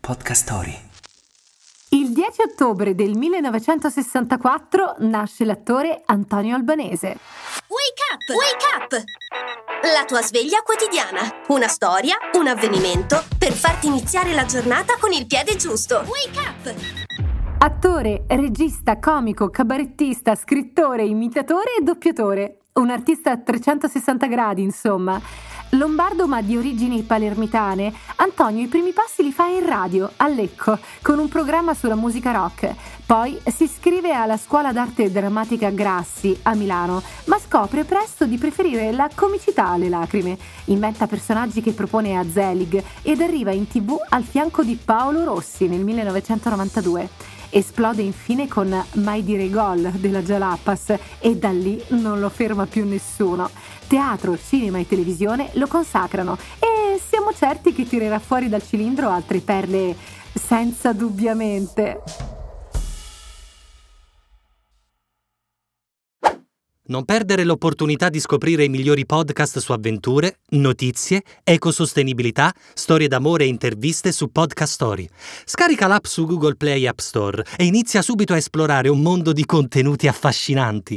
Podcast Story. Il 10 ottobre del 1964 nasce l'attore Antonio Albanese. Wake up! Wake up! La tua sveglia quotidiana. Una storia, un avvenimento per farti iniziare la giornata con il piede giusto. Wake up! Attore, regista, comico, cabarettista, scrittore, imitatore e doppiatore. Un artista a 360 gradi, insomma. Lombardo ma di origini palermitane, Antonio i primi passi li fa in radio, a Lecco, con un programma sulla musica rock. Poi si iscrive alla scuola d'arte drammatica Grassi a Milano, ma scopre presto di preferire la comicità alle lacrime. Inventa personaggi che propone a Zelig ed arriva in tv al fianco di Paolo Rossi nel 1992. Esplode infine con Mai dire gol della Jalapas e da lì non lo ferma più nessuno. Teatro, cinema e televisione lo consacrano e siamo certi che tirerà fuori dal cilindro altre perle senza dubbiamente. Non perdere l'opportunità di scoprire i migliori podcast su avventure, notizie, ecosostenibilità, storie d'amore e interviste su Podcast Story. Scarica l'app su Google Play App Store e inizia subito a esplorare un mondo di contenuti affascinanti.